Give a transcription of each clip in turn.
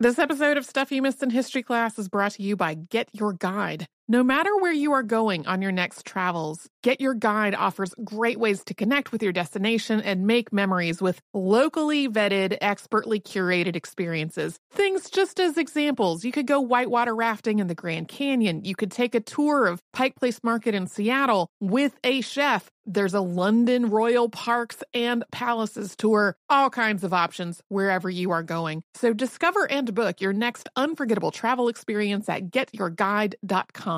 This episode of Stuff You Missed in History Class is brought to you by Get Your Guide. No matter where you are going on your next travels, Get Your Guide offers great ways to connect with your destination and make memories with locally vetted, expertly curated experiences. Things just as examples. You could go whitewater rafting in the Grand Canyon. You could take a tour of Pike Place Market in Seattle with a chef. There's a London Royal Parks and Palaces tour. All kinds of options wherever you are going. So discover and book your next unforgettable travel experience at getyourguide.com.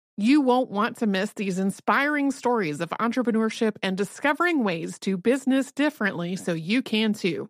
You won't want to miss these inspiring stories of entrepreneurship and discovering ways to business differently so you can too.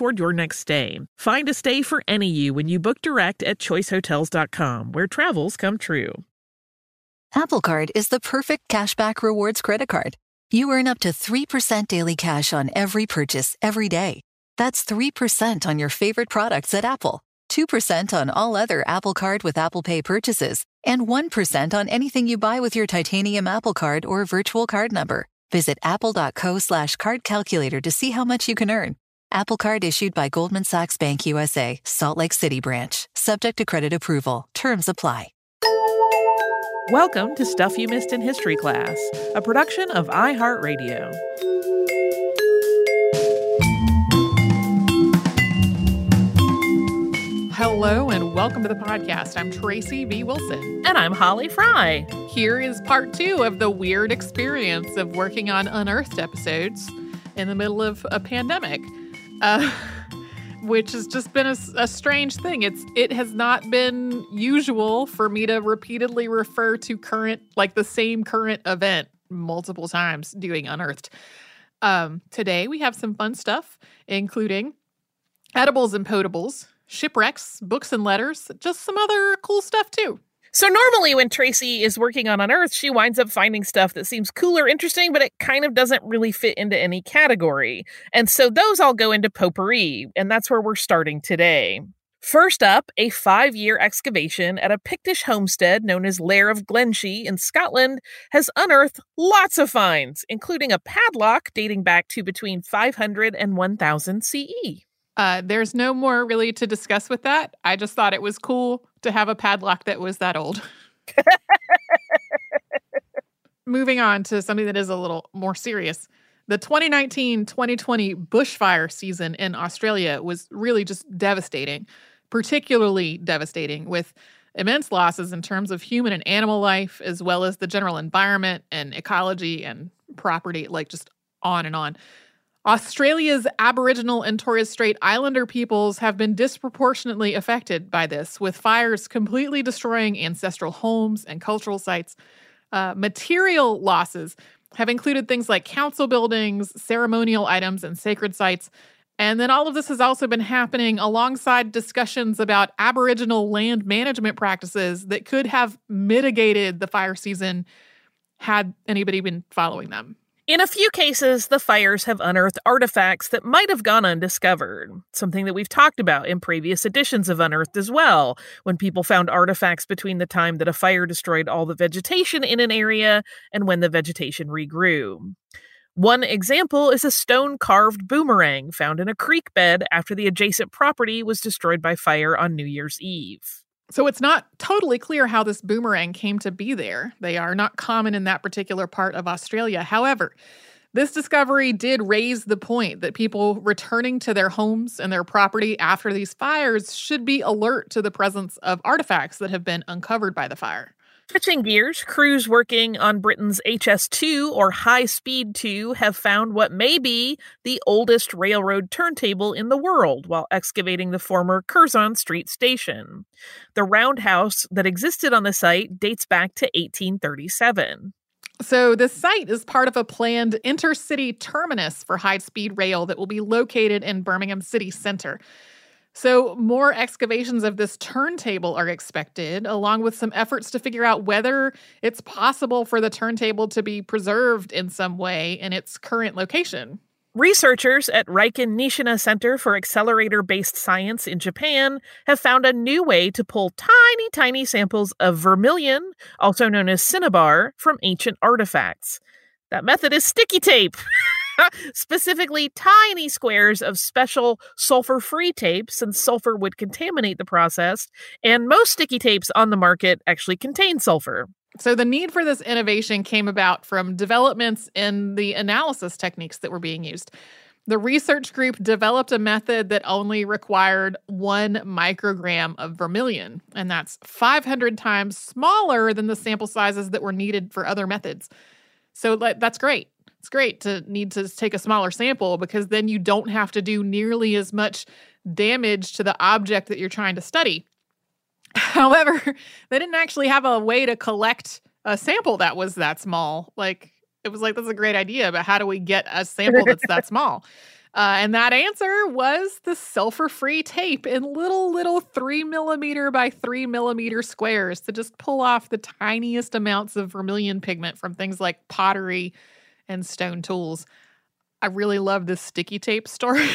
toward your next stay. Find a stay for any you when you book direct at choicehotels.com, where travels come true. Apple Card is the perfect cashback rewards credit card. You earn up to 3% daily cash on every purchase every day. That's 3% on your favorite products at Apple, 2% on all other Apple Card with Apple Pay purchases, and 1% on anything you buy with your titanium Apple Card or virtual card number. Visit apple.co slash card calculator to see how much you can earn. Apple Card issued by Goldman Sachs Bank USA, Salt Lake City branch. Subject to credit approval. Terms apply. Welcome to Stuff You Missed in History Class, a production of iHeartRadio. Hello and welcome to the podcast. I'm Tracy V. Wilson. And I'm Holly Fry. Here is part two of the weird experience of working on unearthed episodes in the middle of a pandemic uh, which has just been a, a, strange thing. It's it has not been usual for me to repeatedly refer to current, like the same current event, multiple times doing unearthed. Um, today we have some fun stuff, including edibles and potables, shipwrecks, books and letters, just some other cool stuff too. So normally when Tracy is working on Unearth, she winds up finding stuff that seems cool or interesting, but it kind of doesn't really fit into any category. And so those all go into potpourri, and that's where we're starting today. First up, a five year excavation at a Pictish homestead known as Lair of Glenshee in Scotland has unearthed lots of finds, including a padlock dating back to between 500 and 1000 CE. Uh, there's no more really to discuss with that. I just thought it was cool to have a padlock that was that old. Moving on to something that is a little more serious. The 2019 2020 bushfire season in Australia was really just devastating, particularly devastating, with immense losses in terms of human and animal life, as well as the general environment and ecology and property, like just on and on. Australia's Aboriginal and Torres Strait Islander peoples have been disproportionately affected by this, with fires completely destroying ancestral homes and cultural sites. Uh, material losses have included things like council buildings, ceremonial items, and sacred sites. And then all of this has also been happening alongside discussions about Aboriginal land management practices that could have mitigated the fire season had anybody been following them. In a few cases, the fires have unearthed artifacts that might have gone undiscovered, something that we've talked about in previous editions of Unearthed as well, when people found artifacts between the time that a fire destroyed all the vegetation in an area and when the vegetation regrew. One example is a stone carved boomerang found in a creek bed after the adjacent property was destroyed by fire on New Year's Eve. So it's not totally clear how this boomerang came to be there. They are not common in that particular part of Australia. However, this discovery did raise the point that people returning to their homes and their property after these fires should be alert to the presence of artifacts that have been uncovered by the fire. Switching gears, crews working on Britain's HS2 or High Speed 2 have found what may be the oldest railroad turntable in the world while excavating the former Curzon Street station. The roundhouse that existed on the site dates back to 1837. So, the site is part of a planned intercity terminus for high speed rail that will be located in Birmingham City Center. So, more excavations of this turntable are expected, along with some efforts to figure out whether it's possible for the turntable to be preserved in some way in its current location. Researchers at Riken Nishina Center for Accelerator Based Science in Japan have found a new way to pull tiny, tiny samples of vermilion, also known as cinnabar, from ancient artifacts. That method is sticky tape. specifically tiny squares of special sulfur free tape, since sulfur would contaminate the process, and most sticky tapes on the market actually contain sulfur. So, the need for this innovation came about from developments in the analysis techniques that were being used. The research group developed a method that only required one microgram of vermilion, and that's 500 times smaller than the sample sizes that were needed for other methods. So, that's great it's great to need to take a smaller sample because then you don't have to do nearly as much damage to the object that you're trying to study. However, they didn't actually have a way to collect a sample that was that small. Like, it was like, that's a great idea, but how do we get a sample that's that small? Uh, and that answer was the sulfur free tape in little, little three millimeter by three millimeter squares to just pull off the tiniest amounts of vermilion pigment from things like pottery and stone tools. I really love this sticky tape story.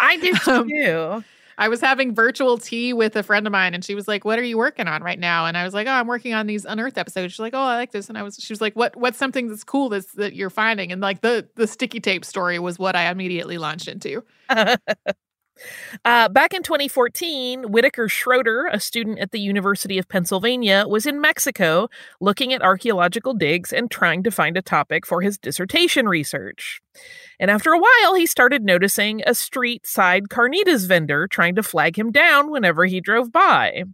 I do um, too. I was having virtual tea with a friend of mine, and she was like, "What are you working on right now?" And I was like, "Oh, I'm working on these unearthed episodes." She's like, "Oh, I like this," and I was, she was like, "What? What's something that's cool that's that you're finding?" And like the the sticky tape story was what I immediately launched into. Uh, back in 2014, Whittaker Schroder, a student at the University of Pennsylvania, was in Mexico looking at archaeological digs and trying to find a topic for his dissertation research. And after a while, he started noticing a street side carnitas vendor trying to flag him down whenever he drove by.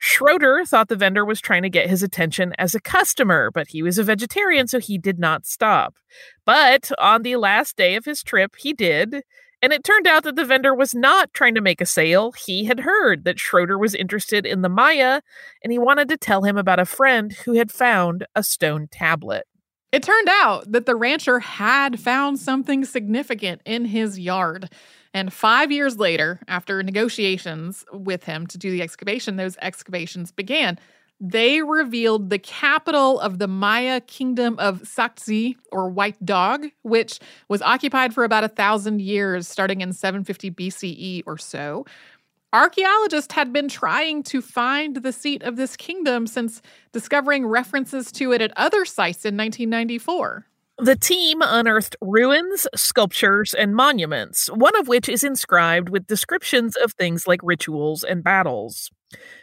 Schroder thought the vendor was trying to get his attention as a customer, but he was a vegetarian, so he did not stop. But on the last day of his trip, he did and it turned out that the vendor was not trying to make a sale. He had heard that Schroder was interested in the Maya, and he wanted to tell him about a friend who had found a stone tablet. It turned out that the rancher had found something significant in his yard. And five years later, after negotiations with him to do the excavation, those excavations began they revealed the capital of the Maya kingdom of Sak Tz'i', or White Dog, which was occupied for about a thousand years, starting in 750 BCE or so. Archaeologists had been trying to find the seat of this kingdom since discovering references to it at other sites in 1994. The team unearthed ruins, sculptures, and monuments, one of which is inscribed with descriptions of things like rituals and battles.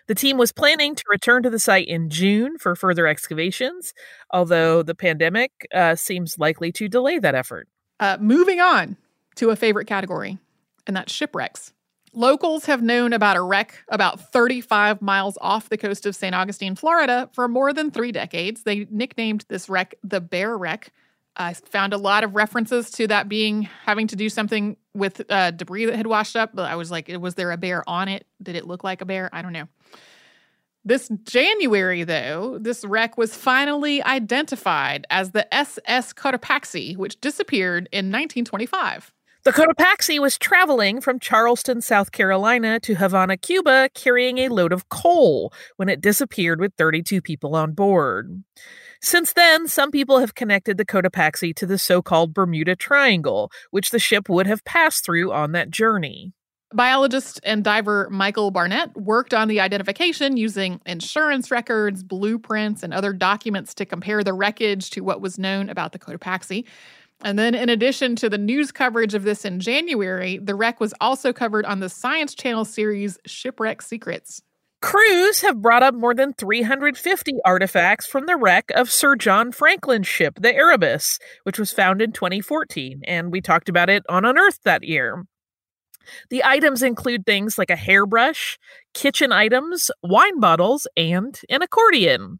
The team was planning to return to the site in June for further excavations, although the pandemic uh, seems likely to delay that effort. Uh, moving on to a favorite category, and that's shipwrecks. Locals have known about a wreck about 35 miles off the coast of St. Augustine, Florida, for more than three decades. They nicknamed this wreck the Bear Wreck I found a lot of references to that being having to do something with uh, debris that had washed up. But I was like, was there a bear on it? Did it look like a bear? I don't know. This January, though, this wreck was finally identified as the SS Cotopaxi, which disappeared in 1925. The Cotopaxi was traveling from Charleston, South Carolina to Havana, Cuba, carrying a load of coal when it disappeared with 32 people on board. Since then, some people have connected the Cotopaxi to the so called Bermuda Triangle, which the ship would have passed through on that journey. Biologist and diver Michael Barnett worked on the identification using insurance records, blueprints, and other documents to compare the wreckage to what was known about the Cotopaxi. And then, in addition to the news coverage of this in January, the wreck was also covered on the Science Channel series Shipwreck Secrets. Crews have brought up more than 350 artifacts from the wreck of Sir John Franklin's ship, the Erebus, which was found in 2014, and we talked about it on Unearthed that year. The items include things like a hairbrush, kitchen items, wine bottles, and an accordion.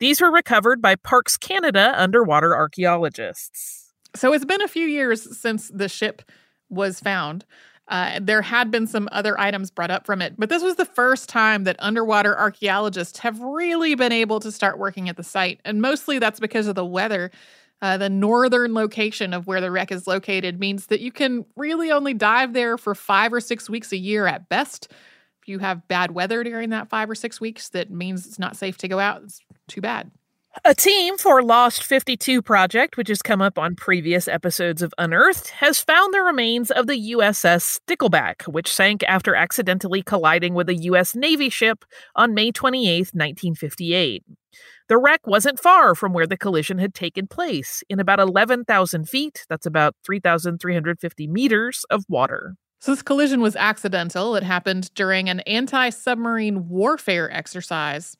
These were recovered by Parks Canada underwater archaeologists. So it's been a few years since the ship was found. Uh, there had been some other items brought up from it, but this was the first time that underwater archaeologists have really been able to start working at the site. And mostly that's because of the weather. Uh, the northern location of where the wreck is located means that you can really only dive there for five or six weeks a year at best. If you have bad weather during that five or six weeks, that means it's not safe to go out. It's too bad. A team for Lost 52 Project, which has come up on previous episodes of Unearthed, has found the remains of the USS Stickleback, which sank after accidentally colliding with a U.S. Navy ship on May 28, 1958. The wreck wasn't far from where the collision had taken place, in about 11,000 feet, that's about 3,350 meters of water. So, this collision was accidental. It happened during an anti submarine warfare exercise.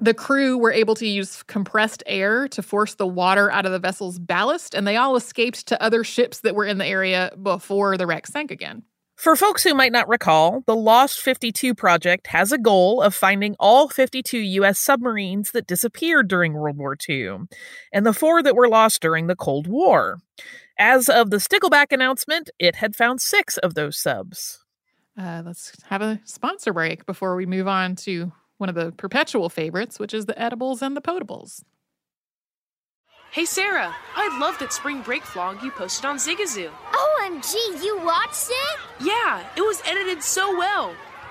The crew were able to use compressed air to force the water out of the vessel's ballast, and they all escaped to other ships that were in the area before the wreck sank again. For folks who might not recall, the Lost 52 project has a goal of finding all 52 U.S. submarines that disappeared during World War II, and the four that were lost during the Cold War. As of the Stickleback announcement, it had found six of those subs. Uh, let's have a sponsor break before we move on to one of the perpetual favorites, which is the edibles and the potables. Hey Sarah, I love that spring break vlog you posted on Zigazoo. OMG, you watched it? Yeah, it was edited so well.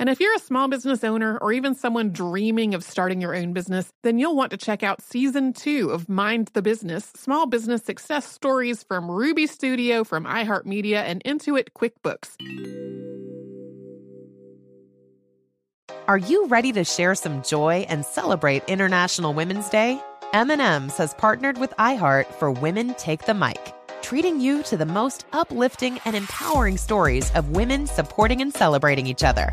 And if you're a small business owner or even someone dreaming of starting your own business, then you'll want to check out season two of Mind the Business Small Business Success Stories from Ruby Studio, from iHeartMedia, and Intuit QuickBooks. Are you ready to share some joy and celebrate International Women's Day? M&M's has partnered with iHeart for Women Take the Mic treating you to the most uplifting and empowering stories of women supporting and celebrating each other.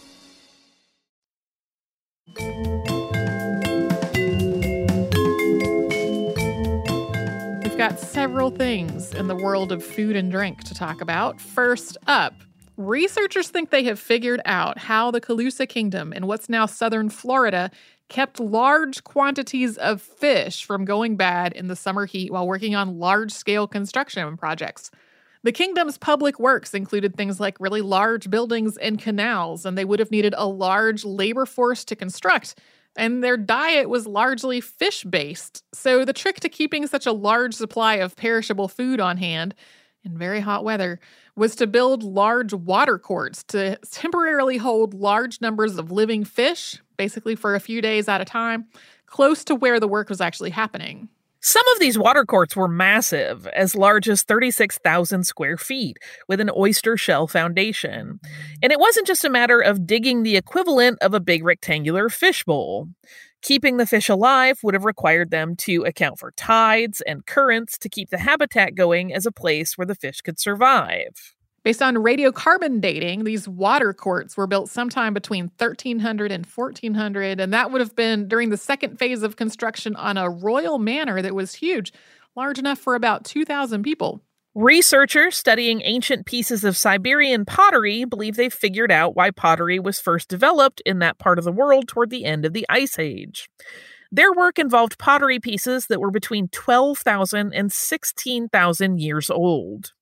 We've got several things in the world of food and drink to talk about. First up, researchers think they have figured out how the Calusa Kingdom in what's now southern Florida kept large quantities of fish from going bad in the summer heat while working on large scale construction projects. The kingdom's public works included things like really large buildings and canals, and they would have needed a large labor force to construct. And their diet was largely fish based. So, the trick to keeping such a large supply of perishable food on hand in very hot weather was to build large water courts to temporarily hold large numbers of living fish, basically for a few days at a time, close to where the work was actually happening. Some of these water courts were massive, as large as 36,000 square feet, with an oyster shell foundation. Mm. And it wasn't just a matter of digging the equivalent of a big rectangular fishbowl. Keeping the fish alive would have required them to account for tides and currents to keep the habitat going as a place where the fish could survive. Based on radiocarbon dating, these water courts were built sometime between 1300 and 1400, and that would have been during the second phase of construction on a royal manor that was huge, large enough for about 2,000 people. Researchers studying ancient pieces of Siberian pottery believe they've figured out why pottery was first developed in that part of the world toward the end of the Ice Age. Their work involved pottery pieces that were between 12,000 and 16,000 years old.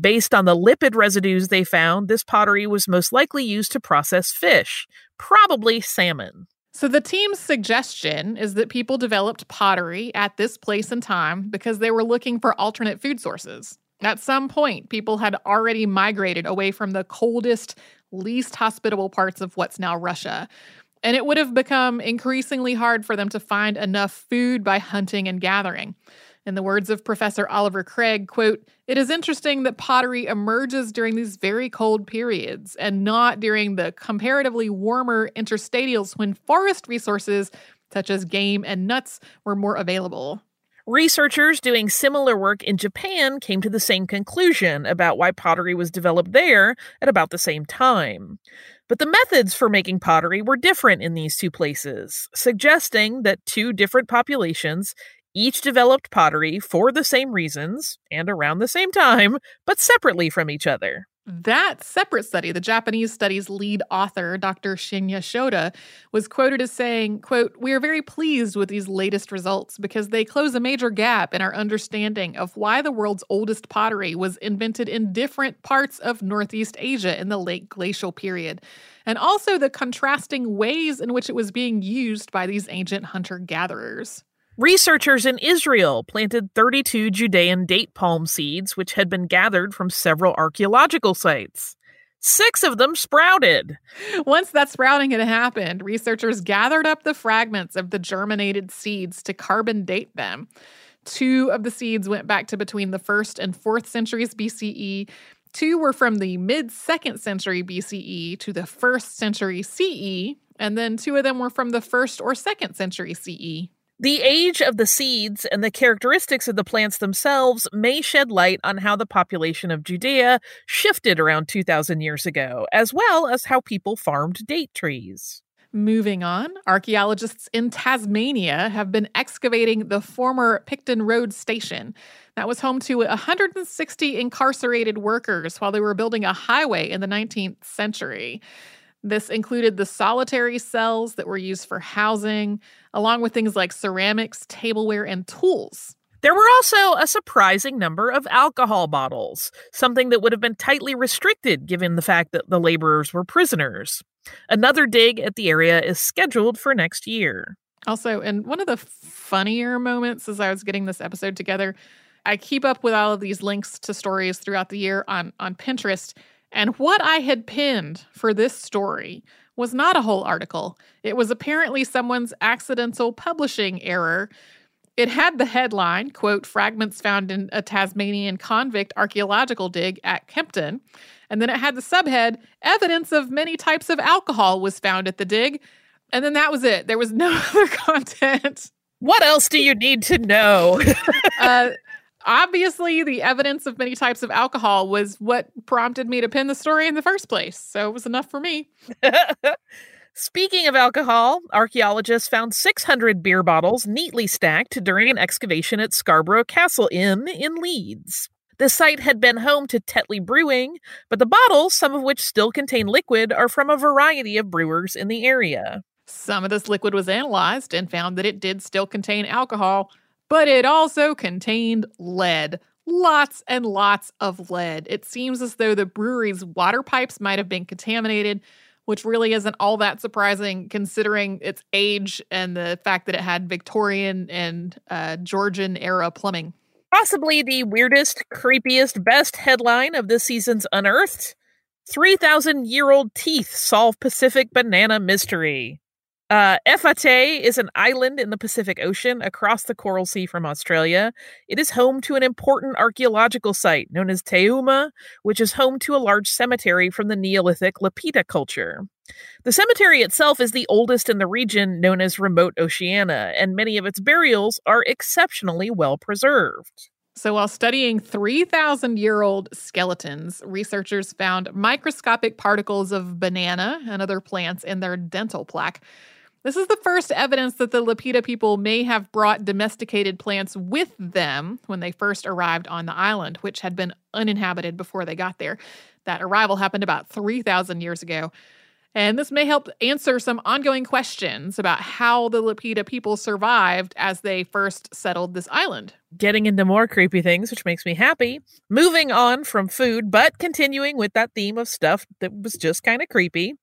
Based on the lipid residues they found, this pottery was most likely used to process fish, probably salmon. So, the team's suggestion is that people developed pottery at this place and time because they were looking for alternate food sources. At some point, people had already migrated away from the coldest, least hospitable parts of what's now Russia. And it would have become increasingly hard for them to find enough food by hunting and gathering. In the words of Professor Oliver Craig, quote, it is interesting that pottery emerges during these very cold periods and not during the comparatively warmer interstadials when forest resources such as game and nuts were more available. Researchers doing similar work in Japan came to the same conclusion about why pottery was developed there at about the same time. But the methods for making pottery were different in these two places, suggesting that two different populations each developed pottery for the same reasons and around the same time, but separately from each other. That separate study, the Japanese study's lead author, Dr. Shinya Shoda, was quoted as saying, quote, We are very pleased with these latest results because they close a major gap in our understanding of why the world's oldest pottery was invented in different parts of Northeast Asia in the late glacial period, and also the contrasting ways in which it was being used by these ancient hunter gatherers. Researchers in Israel planted 32 Judean date palm seeds, which had been gathered from several archaeological sites. Six of them sprouted. Once that sprouting had happened, researchers gathered up the fragments of the germinated seeds to carbon date them. Two of the seeds went back to between the first and fourth centuries BCE. Two were from the mid second century BCE to the first century CE, and then two of them were from the first or second century CE. The age of the seeds and the characteristics of the plants themselves may shed light on how the population of Judea shifted around 2,000 years ago, as well as how people farmed date trees. Moving on, archaeologists in Tasmania have been excavating the former Picton Road station. That was home to 160 incarcerated workers while they were building a highway in the 19th century. This included the solitary cells that were used for housing, along with things like ceramics, tableware, and tools. There were also a surprising number of alcohol bottles, something that would have been tightly restricted given the fact that the laborers were prisoners. Another dig at the area is scheduled for next year. Also, and one of the funnier moments as I was getting this episode together, I keep up with all of these links to stories throughout the year on, on Pinterest. And what I had pinned for this story was not a whole article. It was apparently someone's accidental publishing error. It had the headline, quote, fragments found in a Tasmanian convict archaeological dig at Kempton. And then it had the subhead, evidence of many types of alcohol was found at the dig. And then that was it. There was no other content. What else do you need to know? uh, obviously, the evidence of many types of alcohol was what prompted me to pin the story in the first place. So it was enough for me. Speaking of alcohol, archaeologists found 600 beer bottles neatly stacked during an excavation at Scarborough Castle Inn in Leeds. The site had been home to Tetley Brewing, but the bottles, some of which still contain liquid, are from a variety of brewers in the area. Some of this liquid was analyzed and found that it did still contain alcohol, but it also contained lead. Lots and lots of lead. It seems as though the brewery's water pipes might have been contaminated, which really isn't all that surprising considering its age and the fact that it had Victorian and uh, Georgian era plumbing. Possibly the weirdest, creepiest, best headline of this season's Unearthed 3,000 year old teeth solve Pacific banana mystery. Uh, Efate is an island in the Pacific Ocean across the Coral Sea from Australia. It is home to an important archaeological site known as Teuma, which is home to a large cemetery from the Neolithic Lapita culture. The cemetery itself is the oldest in the region known as Remote Oceania, and many of its burials are exceptionally well preserved. So, while studying 3,000 year old skeletons, researchers found microscopic particles of banana and other plants in their dental plaque. This is the first evidence that the Lapita people may have brought domesticated plants with them when they first arrived on the island, which had been uninhabited before they got there. That arrival happened about 3,000 years ago. And this may help answer some ongoing questions about how the Lapita people survived as they first settled this island. Getting into more creepy things, which makes me happy. Moving on from food, but continuing with that theme of stuff that was just kind of creepy.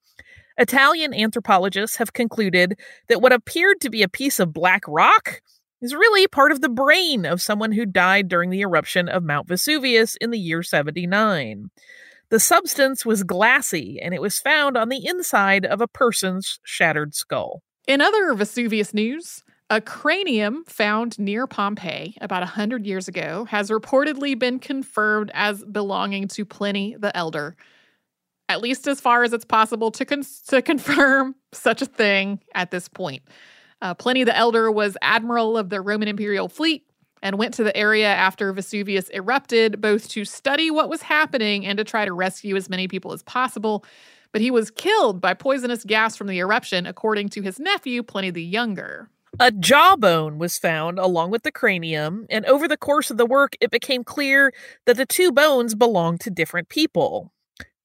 Italian anthropologists have concluded that what appeared to be a piece of black rock is really part of the brain of someone who died during the eruption of Mount Vesuvius in the year 79. The substance was glassy and it was found on the inside of a person's shattered skull. In other Vesuvius news, a cranium found near Pompeii about 100 years ago has reportedly been confirmed as belonging to Pliny the Elder at least as far as it's possible to, con- to confirm such a thing at this point. Uh, Pliny the Elder was admiral of the Roman imperial fleet and went to the area after Vesuvius erupted, both to study what was happening and to try to rescue as many people as possible. But he was killed by poisonous gas from the eruption, according to his nephew, Pliny the Younger. A jawbone was found along with the cranium, and over the course of the work, it became clear that the two bones belonged to different people.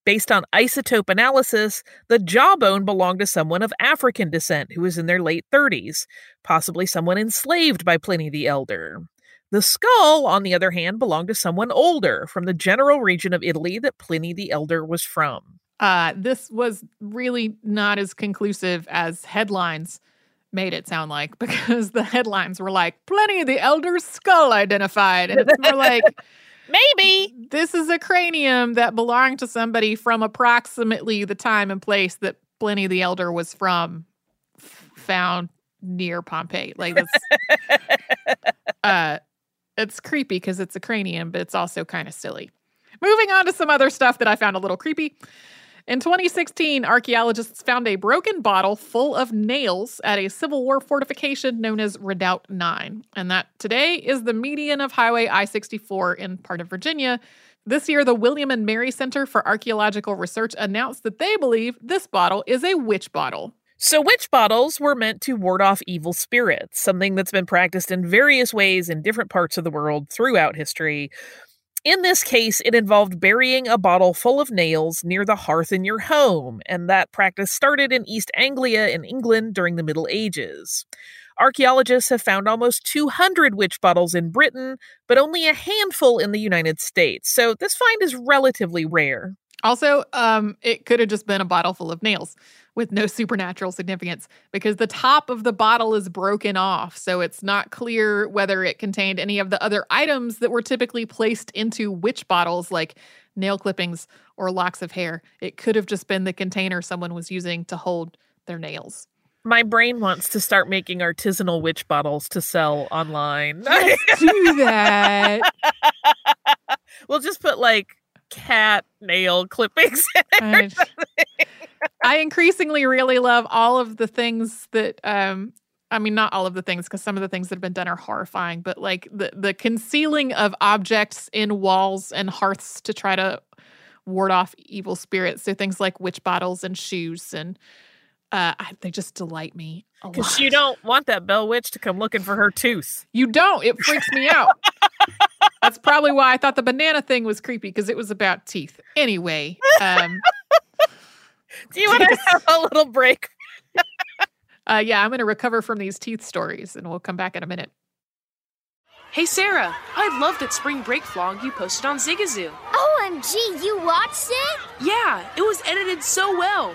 Based on isotope analysis, the jawbone belonged to someone of African descent who was in their late 30s, possibly someone enslaved by Pliny the Elder. The skull, on the other hand, belonged to someone older from the general region of Italy that Pliny the Elder was from. Uh, this was really not as conclusive as headlines made it sound like because the headlines were like Pliny the Elder's skull identified. And it's more like Maybe. This is a cranium that belonged to somebody from approximately the time and place that Pliny the Elder was from, found near Pompeii. Like that's uh it's creepy because it's a cranium, but it's also kind of silly. Moving on to some other stuff that I found a little creepy. In 2016, archaeologists found a broken bottle full of nails at a Civil War fortification known as Redoubt 9, and that today is the median of Highway I 64 in part of Virginia. This year, the William and Mary Center for Archaeological Research announced that they believe this bottle is a witch bottle. So, witch bottles were meant to ward off evil spirits, something that's been practiced in various ways in different parts of the world throughout history. In this case, it involved burying a bottle full of nails near the hearth in your home, and that practice started in East Anglia in England during the Middle Ages. Archaeologists have found almost 200 witch bottles in Britain, but only a handful in the United States, so this find is relatively rare. Also, um, it could have just been a bottle full of nails with no supernatural significance because the top of the bottle is broken off. So it's not clear whether it contained any of the other items that were typically placed into witch bottles, like nail clippings or locks of hair. It could have just been the container someone was using to hold their nails. My brain wants to start making artisanal witch bottles to sell online. Let's do that. we'll just put like cat nail clippings I, I increasingly really love all of the things that um I mean not all of the things because some of the things that have been done are horrifying, but like the the concealing of objects in walls and hearths to try to ward off evil spirits. So things like witch bottles and shoes and uh, they just delight me because you don't want that bell witch to come looking for her tooth. You don't. It freaks me out. That's probably why I thought the banana thing was creepy because it was about teeth. Anyway, um, do you want to have a little break? uh, yeah, I'm going to recover from these teeth stories, and we'll come back in a minute. Hey Sarah, I love that spring break vlog you posted on Zigazoo. OMG, you watched it? Yeah, it was edited so well.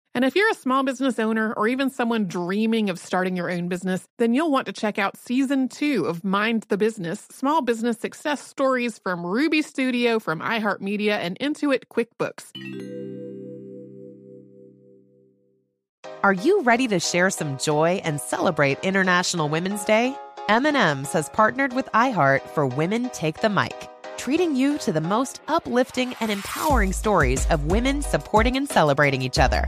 And if you're a small business owner or even someone dreaming of starting your own business, then you'll want to check out season two of Mind the Business Small Business Success Stories from Ruby Studio, from iHeartMedia, and Intuit QuickBooks. Are you ready to share some joy and celebrate International Women's Day? M&M's has partnered with iHeart for Women Take the Mic treating you to the most uplifting and empowering stories of women supporting and celebrating each other.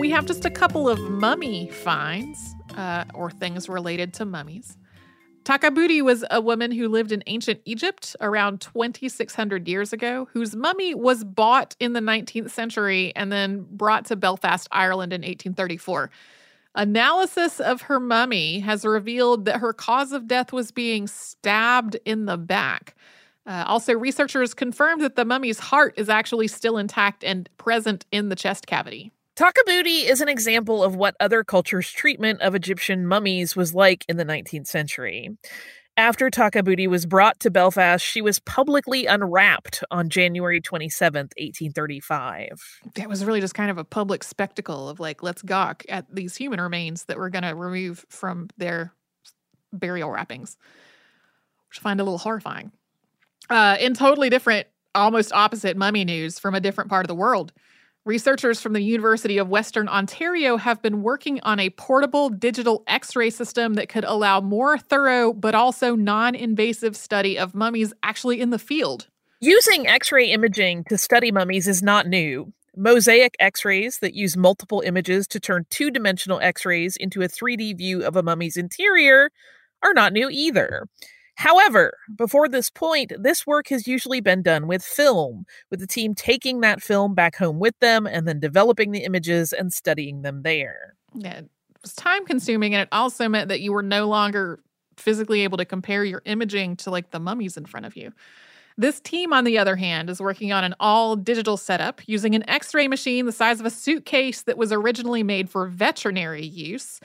we have just a couple of mummy finds uh, or things related to mummies. Takabuti was a woman who lived in ancient Egypt around 2,600 years ago, whose mummy was bought in the 19th century and then brought to Belfast, Ireland in 1834. Analysis of her mummy has revealed that her cause of death was being stabbed in the back. Uh, also, researchers confirmed that the mummy's heart is actually still intact and present in the chest cavity. Takabuti is an example of what other cultures' treatment of Egyptian mummies was like in the 19th century. After Takabuti was brought to Belfast, she was publicly unwrapped on January 27th, 1835. That was really just kind of a public spectacle of like, let's gawk at these human remains that we're going to remove from their burial wrappings, which I find a little horrifying. Uh, in totally different, almost opposite mummy news from a different part of the world, researchers from the University of Western Ontario have been working on a portable digital x ray system that could allow more thorough but also non invasive study of mummies actually in the field. Using x ray imaging to study mummies is not new. Mosaic x rays that use multiple images to turn two dimensional x rays into a 3D view of a mummy's interior are not new either. However, before this point, this work has usually been done with film, with the team taking that film back home with them and then developing the images and studying them there. Yeah, it was time consuming, and it also meant that you were no longer physically able to compare your imaging to like the mummies in front of you. This team, on the other hand, is working on an all digital setup using an x ray machine the size of a suitcase that was originally made for veterinary use.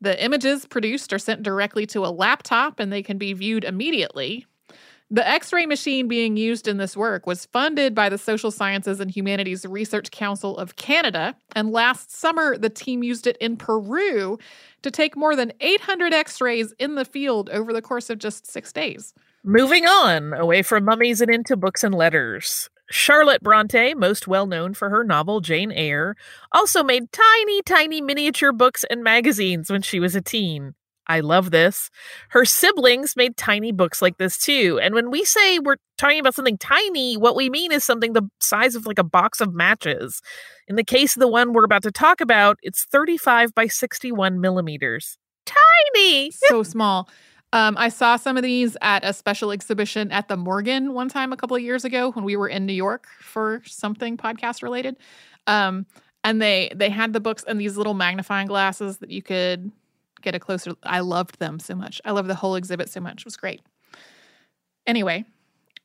The images produced are sent directly to a laptop and they can be viewed immediately. The X ray machine being used in this work was funded by the Social Sciences and Humanities Research Council of Canada, and last summer the team used it in Peru to take more than 800 X rays in the field over the course of just six days. Moving on, away from mummies and into books and letters. Charlotte Bronte, most well known for her novel Jane Eyre, also made tiny, tiny miniature books and magazines when she was a teen. I love this. Her siblings made tiny books like this too. And when we say we're talking about something tiny, what we mean is something the size of like a box of matches. In the case of the one we're about to talk about, it's 35 by 61 millimeters. Tiny! So small. Um, I saw some of these at a special exhibition at the Morgan one time a couple of years ago when we were in New York for something podcast related. Um, and they they had the books and these little magnifying glasses that you could get a closer. I loved them so much. I loved the whole exhibit so much. It was great. Anyway,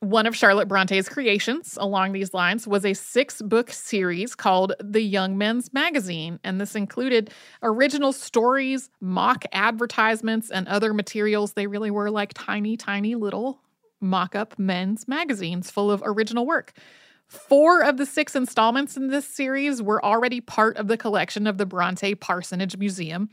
one of Charlotte Bronte's creations along these lines was a six book series called The Young Men's Magazine. And this included original stories, mock advertisements, and other materials. They really were like tiny, tiny little mock up men's magazines full of original work. Four of the six installments in this series were already part of the collection of the Bronte Parsonage Museum.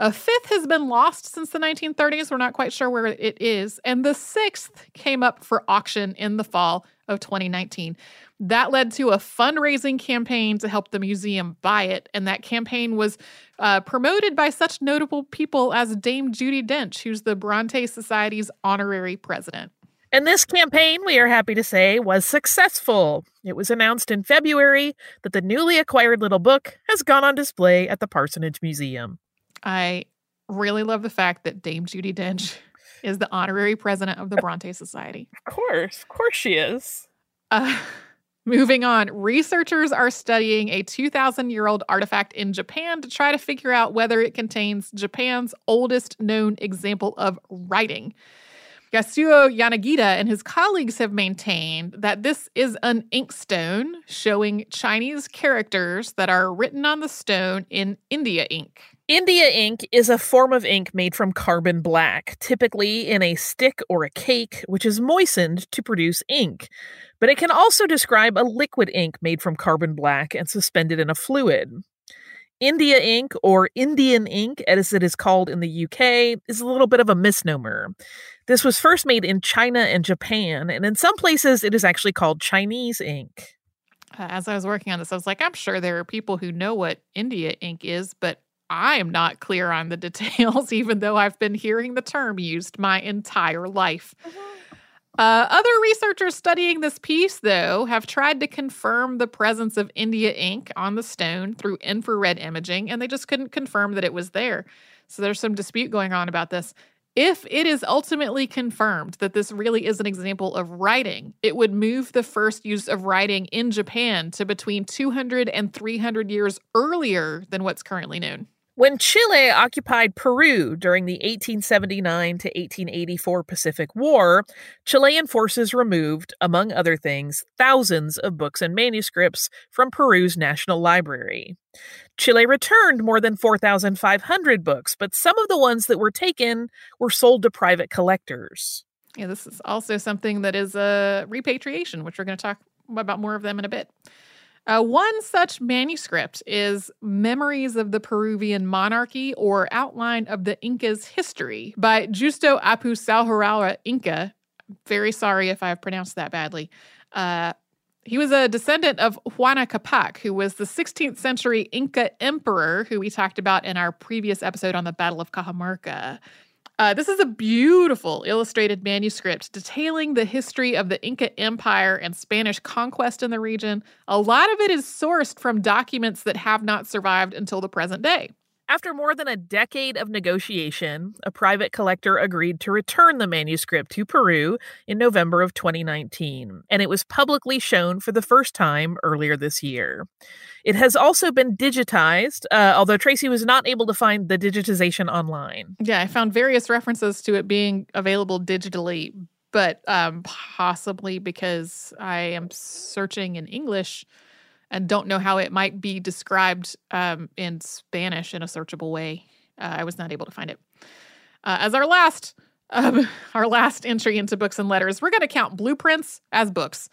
A fifth has been lost since the 1930s. We're not quite sure where it is. And the sixth came up for auction in the fall of 2019. That led to a fundraising campaign to help the museum buy it. And that campaign was uh, promoted by such notable people as Dame Judi Dench, who's the Bronte Society's honorary president. And this campaign, we are happy to say, was successful. It was announced in February that the newly acquired little book has gone on display at the Parsonage Museum. I really love the fact that Dame Judi Dench is the honorary president of the Bronte Society. Of course. Of course she is. Uh, moving on, researchers are studying a 2,000 year old artifact in Japan to try to figure out whether it contains Japan's oldest known example of writing. Yasuo Yanagita and his colleagues have maintained that this is an inkstone showing Chinese characters that are written on the stone in India ink. India ink is a form of ink made from carbon black, typically in a stick or a cake, which is moistened to produce ink. But it can also describe a liquid ink made from carbon black and suspended in a fluid. India ink, or Indian ink as it is called in the UK, is a little bit of a misnomer. This was first made in China and Japan, and in some places it is actually called Chinese ink. As I was working on this, I was like, I'm sure there are people who know what India ink is, but I am not clear on the details, even though I've been hearing the term used my entire life. Mm-hmm. Uh, other researchers studying this piece, though, have tried to confirm the presence of India ink on the stone through infrared imaging, and they just couldn't confirm that it was there. So there's some dispute going on about this. If it is ultimately confirmed that this really is an example of writing, it would move the first use of writing in Japan to between 200 and 300 years earlier than what's currently known. When Chile occupied Peru during the 1879 to 1884 Pacific War, Chilean forces removed, among other things, thousands of books and manuscripts from Peru's National Library. Chile returned more than 4,500 books, but some of the ones that were taken were sold to private collectors. Yeah, this is also something that is a repatriation, which we're going to talk about more of them in a bit. Uh, one such manuscript is Memories of the Peruvian Monarchy or Outline of the Inca's History by Justo Apu Sahuaraura Inca. Very sorry if I've pronounced that badly. Uh, he was a descendant of Huayna Capac, who was the 16th century Inca emperor who we talked about in our previous episode on the Battle of Cajamarca. Uh, this is a beautiful illustrated manuscript detailing the history of the Inca Empire and Spanish conquest in the region. A lot of it is sourced from documents that have not survived until the present day. After more than a decade of negotiation, a private collector agreed to return the manuscript to Peru in November of 2019, and it was publicly shown for the first time earlier this year. It has also been digitized, uh, although Tracy was not able to find the digitization online. Yeah, I found various references to it being available digitally, but um, possibly because I am searching in English and don't know how it might be described um, in Spanish in a searchable way. Uh, I was not able to find it. Uh, as our last um, our last entry into books and letters, we're going to count blueprints as books.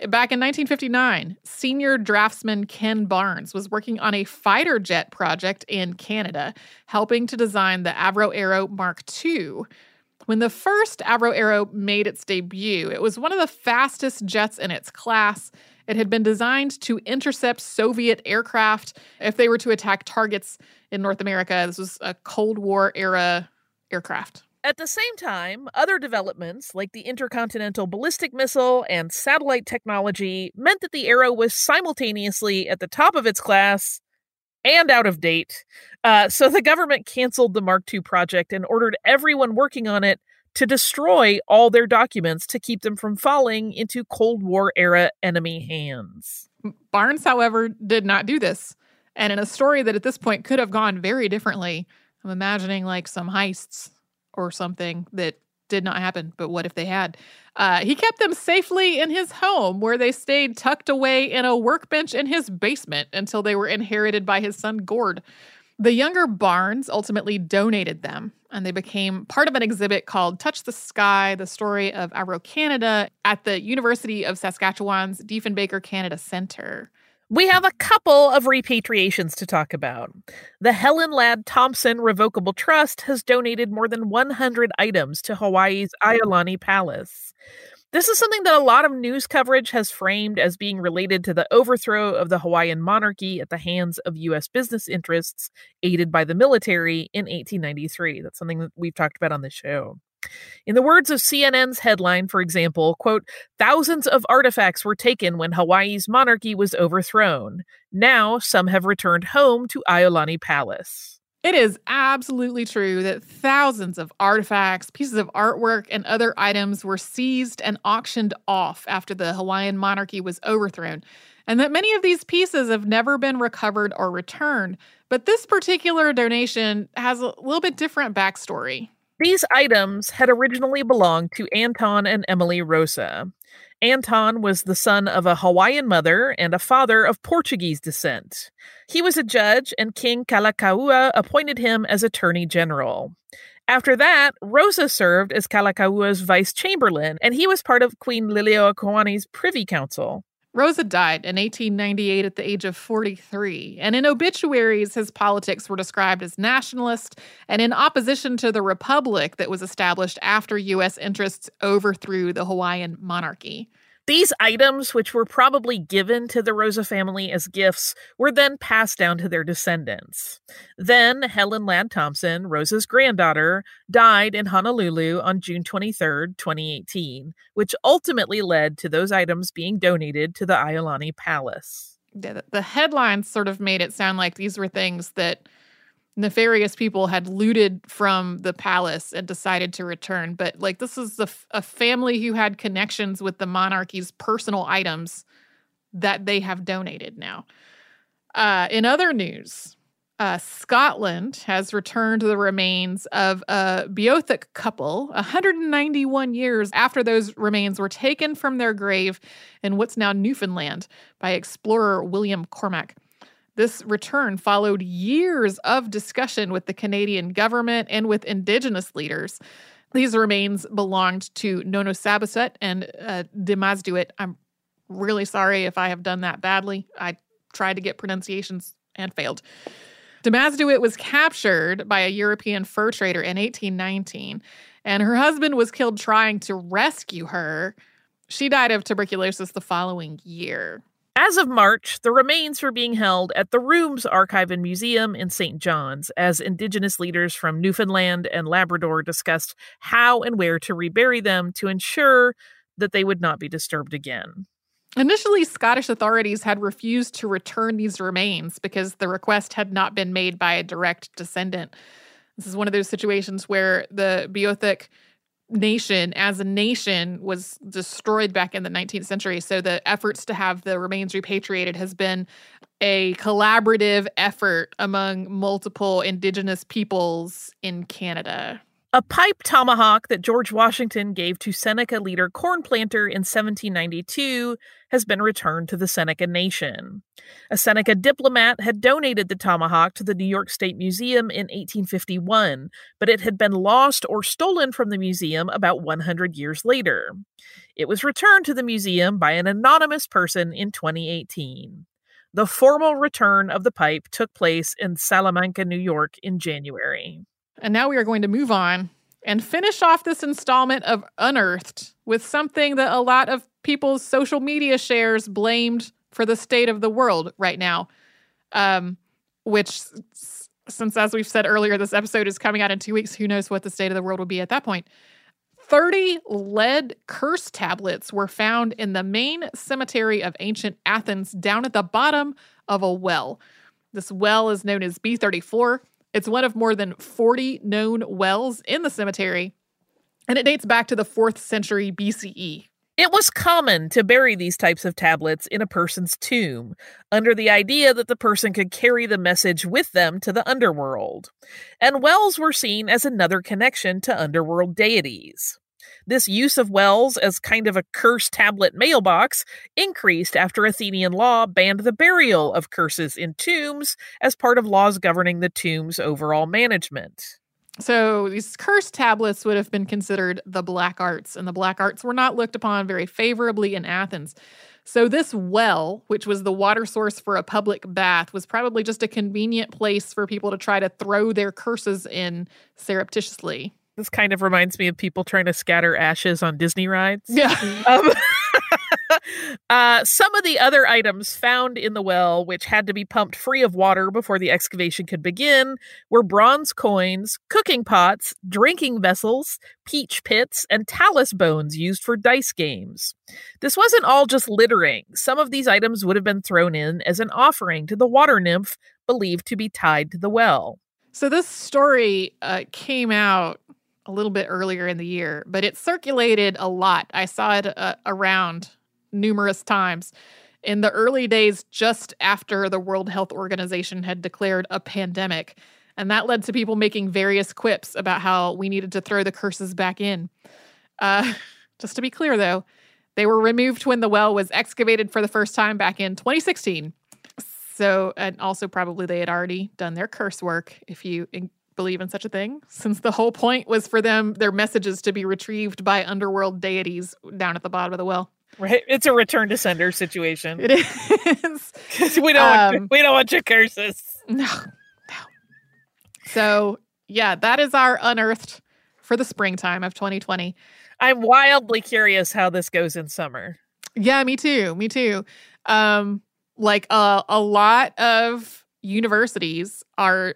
Back in 1959, senior draftsman Ken Barnes was working on a fighter jet project in Canada, helping to design the Avro Arrow Mark II. When the first Avro Arrow made its debut, it was one of the fastest jets in its class it had been designed to intercept Soviet aircraft if they were to attack targets in North America. This was a Cold War era aircraft. At the same time, other developments like the intercontinental ballistic missile and satellite technology meant that the Arrow was simultaneously at the top of its class and out of date. Uh, so the government canceled the Mark II project and ordered everyone working on it to destroy all their documents to keep them from falling into Cold War era enemy hands. Barnes, however, did not do this. And in a story that at this point could have gone very differently, I'm imagining like some heists or something that did not happen, but what if they had? Uh, he kept them safely in his home, where they stayed tucked away in a workbench in his basement until they were inherited by his son Gord. The younger Barnes ultimately donated them, and they became part of an exhibit called Touch the Sky, the story of Avro Canada at the University of Saskatchewan's Diefenbaker Canada Centre. We have a couple of repatriations to talk about. The Helen Ladd Thompson Revocable Trust has donated more than 100 items to Hawaii's Iolani Palace. This is something that a lot of news coverage has framed as being related to the overthrow of the Hawaiian monarchy at the hands of U.S. business interests aided by the military in 1893. That's something that we've talked about on the show. In the words of CNN's headline, for example, quote, thousands of artifacts were taken when Hawaii's monarchy was overthrown. Now some have returned home to Iolani Palace. It is absolutely true that thousands of artifacts, pieces of artwork, and other items were seized and auctioned off after the Hawaiian monarchy was overthrown, and that many of these pieces have never been recovered or returned. But this particular donation has a little bit different backstory. These items had originally belonged to Anton and Emily Rosa. Anton was the son of a Hawaiian mother and a father of Portuguese descent. He was a judge, and King Kalakaua appointed him as Attorney General. After that, Rosa served as Kalakaua's vice chamberlain, and he was part of Queen Liliuokalani's privy council. Rosa died in 1898 at the age of 43, and in obituaries, his politics were described as nationalist and in opposition to the republic that was established after U.S. interests overthrew the Hawaiian monarchy. These items, which were probably given to the Rosa family as gifts, were then passed down to their descendants. Then Helen Ladd Thompson, Rosa's granddaughter, died in Honolulu on June 23, 2018, which ultimately led to those items being donated to the Iolani Palace. The, the headlines sort of made it sound like these were things that nefarious people had looted from the palace and decided to return. But like this is a, family who had connections with the monarchy's personal items that they have donated now. Uh, in other news, uh, Scotland has returned the remains of a Beothuk couple 191 years after those remains were taken from their grave in what's now Newfoundland by explorer William Cormack. This return followed years of discussion with the Canadian government and with Indigenous leaders. These remains belonged to Nonosabasut and uh, Demasduit. I'm really sorry if I have done that badly. I tried to get pronunciations and failed. Demasduit was captured by a European fur trader in 1819, and her husband was killed trying to rescue her. She died of tuberculosis the following year. As of March, the remains were being held at the Rooms Archive and Museum in St. John's as Indigenous leaders from Newfoundland and Labrador discussed how and where to rebury them to ensure that they would not be disturbed again. Initially, Scottish authorities had refused to return these remains because the request had not been made by a direct descendant. This is one of those situations where the Beothuk nation as a nation was destroyed back in the 19th century. So the efforts to have the remains repatriated has been a collaborative effort among multiple indigenous peoples in Canada. A pipe tomahawk that George Washington gave to Seneca leader Cornplanter in 1792 has been returned to the Seneca Nation. A Seneca diplomat had donated the tomahawk to the New York State Museum in 1851, but it had been lost or stolen from the museum about 100 years later. It was returned to the museum by an anonymous person in 2018. The formal return of the pipe took place in Salamanca, New York in January. And now we are going to move on and finish off this installment of Unearthed with something that a lot of people's social media shares blamed for the state of the world right now. Um, which, since as we've said earlier, this episode is coming out in two weeks, who knows what the state of the world will be at that point. 30 lead curse tablets were found in the main cemetery of ancient Athens down at the bottom of a well. This well is known as B34. It's one of more than 40 known wells in the cemetery, and it dates back to the 4th century BCE. It was common to bury these types of tablets in a person's tomb, under the idea that the person could carry the message with them to the underworld. And wells were seen as another connection to underworld deities. This use of wells as kind of a curse tablet mailbox increased after Athenian law banned the burial of curses in tombs as part of laws governing the tomb's overall management. So these curse tablets would have been considered the black arts, and the black arts were not looked upon very favorably in Athens. So this well, which was the water source for a public bath, was probably just a convenient place for people to try to throw their curses in surreptitiously. This kind of reminds me of people trying to scatter ashes on Disney rides. Yeah. Um, uh, some of the other items found in the well, which had to be pumped free of water before the excavation could begin, were bronze coins, cooking pots, drinking vessels, peach pits, and talus bones used for dice games. This wasn't all just littering. Some of these items would have been thrown in as an offering to the water nymph believed to be tied to the well. So this story uh, came out a little bit earlier in the year, but it circulated a lot. I saw it uh, around numerous times in the early days just after the World Health Organization had declared a pandemic. And that led to people making various quips about how we needed to throw the curses back in. Uh, just to be clear, though, they were removed when the well was excavated for the first time back in 2016. So, and also probably they had already done their curse work, if you in- believe in such a thing, since the whole point was for them, their messages to be retrieved by underworld deities down at the bottom of the well. Right, it's a return to sender situation. It is. we don't um, want, we don't want your curses. No, no. So yeah, that is our unearthed for the springtime of 2020. I'm wildly curious how this goes in summer. Yeah, me too. Me too. Um, like uh, a lot of universities are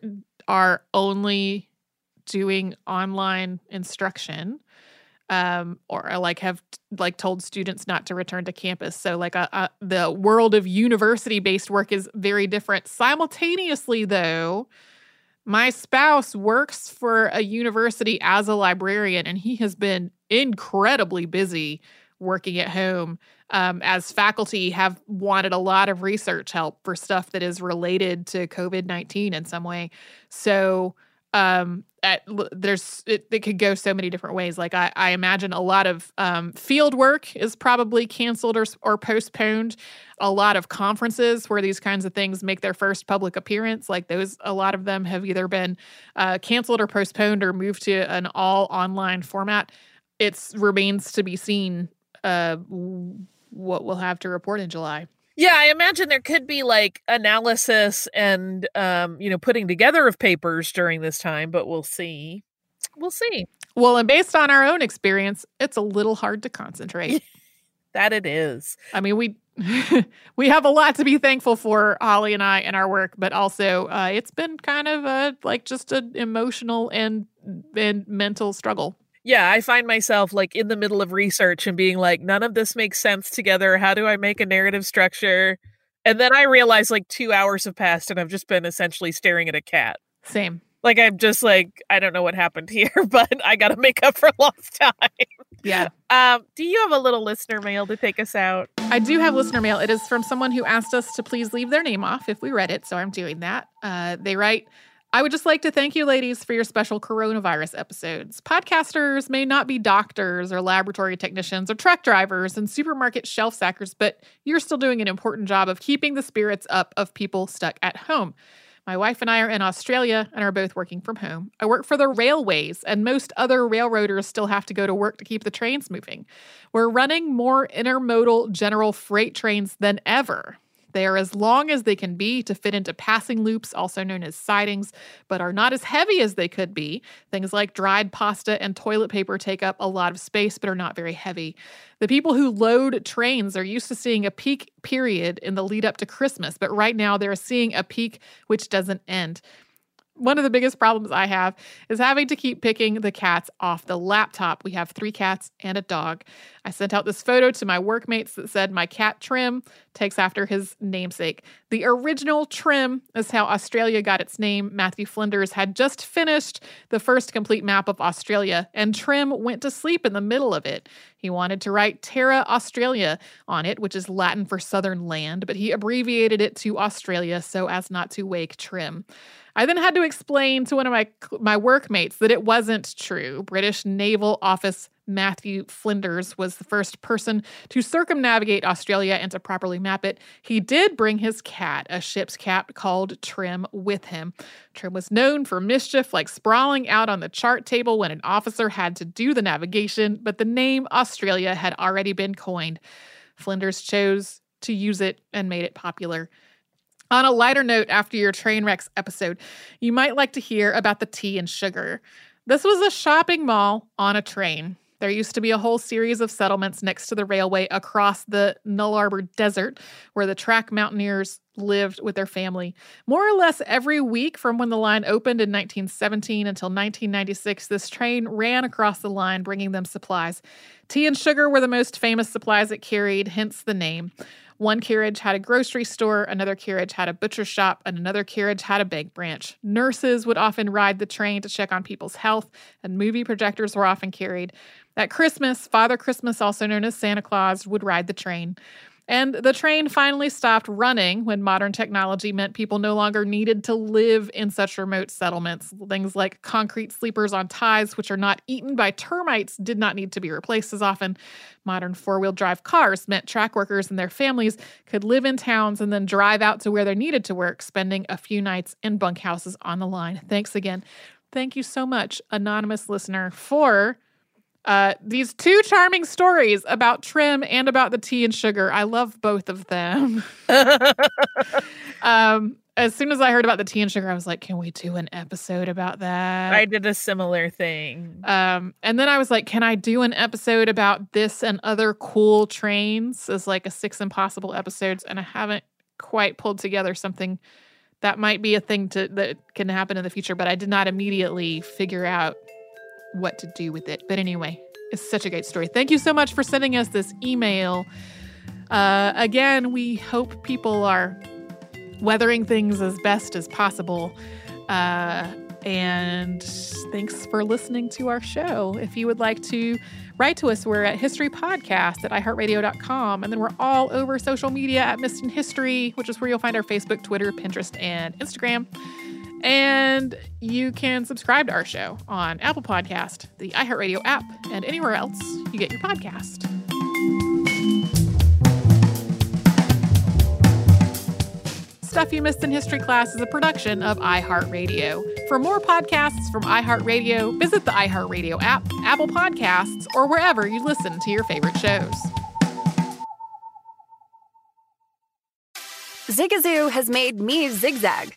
are only doing online instruction um, or like have like told students not to return to campus. So like a, uh, a, uh, the world of university based work is very different. Simultaneously, though, my spouse works for a university as a librarian, and he has been incredibly busy working at home um, as faculty have wanted a lot of research help for stuff that is related to COVID 19 in some way. So, um, at, there's it, it, could go so many different ways. Like I, I imagine a lot of um, field work is probably canceled or or postponed. A lot of conferences where these kinds of things make their first public appearance, like those, a lot of them have either been uh, canceled or postponed or moved to an all online format. It remains to be seen uh, what we'll have to report in July. Yeah, I imagine there could be like analysis and um, you know, putting together of papers during this time, but we'll see. We'll see. Well, and based on our own experience, it's a little hard to concentrate. that it is. I mean, we we have a lot to be thankful for, Holly and I, and our work, but also uh, it's been kind of a like just an emotional and and mental struggle yeah, I find myself like in the middle of research and being like, none of this makes sense together. How do I make a narrative structure? And then I realize like two hours have passed and I've just been essentially staring at a cat. Same. Like I'm just like, I don't know what happened here, but I gotta make up for lost time. Yeah. Um, do you have a little listener mail to take us out? I do have listener mail. It is from someone who asked us to please leave their name off if we read it, so I'm doing that. Uh, they write I would just like to thank you, ladies, for your special coronavirus episodes. Podcasters may not be doctors or laboratory technicians or truck drivers and supermarket shelf sackers, but you're still doing an important job of keeping the spirits up of people stuck at home. My wife and I are in Australia and are both working from home. I work for the railways, and most other railroaders still have to go to work to keep the trains moving. We're running more intermodal general freight trains than ever. They are as long as they can be to fit into passing loops, also known as sidings, but are not as heavy as they could be. Things like dried pasta and toilet paper take up a lot of space but are not very heavy. The people who load trains are used to seeing a peak period in the lead up to Christmas, but right now they're seeing a peak which doesn't end one of the biggest problems I have is having to keep picking the cats off the laptop. We have three cats and a dog. I sent out this photo to my workmates that said my cat Trim takes after his namesake. The original Trim is how Australia got its name. Matthew Flinders had just finished the first complete map of Australia, and Trim went to sleep in the middle of it. He wanted to write Terra Australis on it, which is Latin for southern land, but he abbreviated it to Australia so as not to wake Trim. I then had to explain to one of my my workmates that it wasn't true. British Naval Office Matthew Flinders was the first person to circumnavigate Australia and to properly map it. He did bring his cat, a ship's cat called Trim, with him. Trim was known for mischief like sprawling out on the chart table when an officer had to do the navigation, but the name Australia had already been coined. Flinders chose to use it and made it popular. On a lighter note, after your train wrecks episode, you might like to hear about the tea and sugar. This was a shopping mall on a train. There used to be a whole series of settlements next to the railway across the Nullarbor Desert where the track mountaineers lived with their family. More or less every week from when the line opened in 1917 until 1996, this train ran across the line bringing them supplies. Tea and sugar were the most famous supplies it carried, hence the name. One carriage had a grocery store, another carriage had a butcher shop, and another carriage had a bank branch. Nurses would often ride the train to check on people's health, and movie projectors were often carried. At Christmas, Father Christmas, also known as Santa Claus, would ride the train. And the train finally stopped running when modern technology meant people no longer needed to live in such remote settlements. Things like concrete sleepers on ties, which are not eaten by termites, did not need to be replaced as often. Modern four wheel drive cars meant track workers and their families could live in towns and then drive out to where they needed to work, spending a few nights in bunkhouses on the line. Thanks again. Thank you so much, anonymous listener, for uh, these two charming stories about Trim and about the tea and sugar. I love both of them. um, as soon as I heard about the tea and sugar, I was like, can we do an episode about that? I did a similar thing. Um, and then I was like, can I do an episode about this and other cool trains as like a six impossible episodes? And I haven't quite pulled together something that might be a thing to that can happen in the future, but I did not immediately figure out what to do with it. But anyway, it's such a great story. Thank you so much for sending us this email. Uh, again, we hope people are weathering things as best as possible. Uh, and thanks for listening to our show. If you would like to write to us, we're at historypodcast at iheartradio.com. And then we're all over social media at Missed History, which is where you'll find our Facebook, Twitter, Pinterest, and Instagram. And you can subscribe to our show on Apple Podcast, the iHeartRadio app, and anywhere else you get your podcast. Stuff You Missed in History Class is a production of iHeartRadio. For more podcasts from iHeartRadio, visit the iHeartRadio app, Apple Podcasts, or wherever you listen to your favorite shows. Zigazoo has made me zigzag.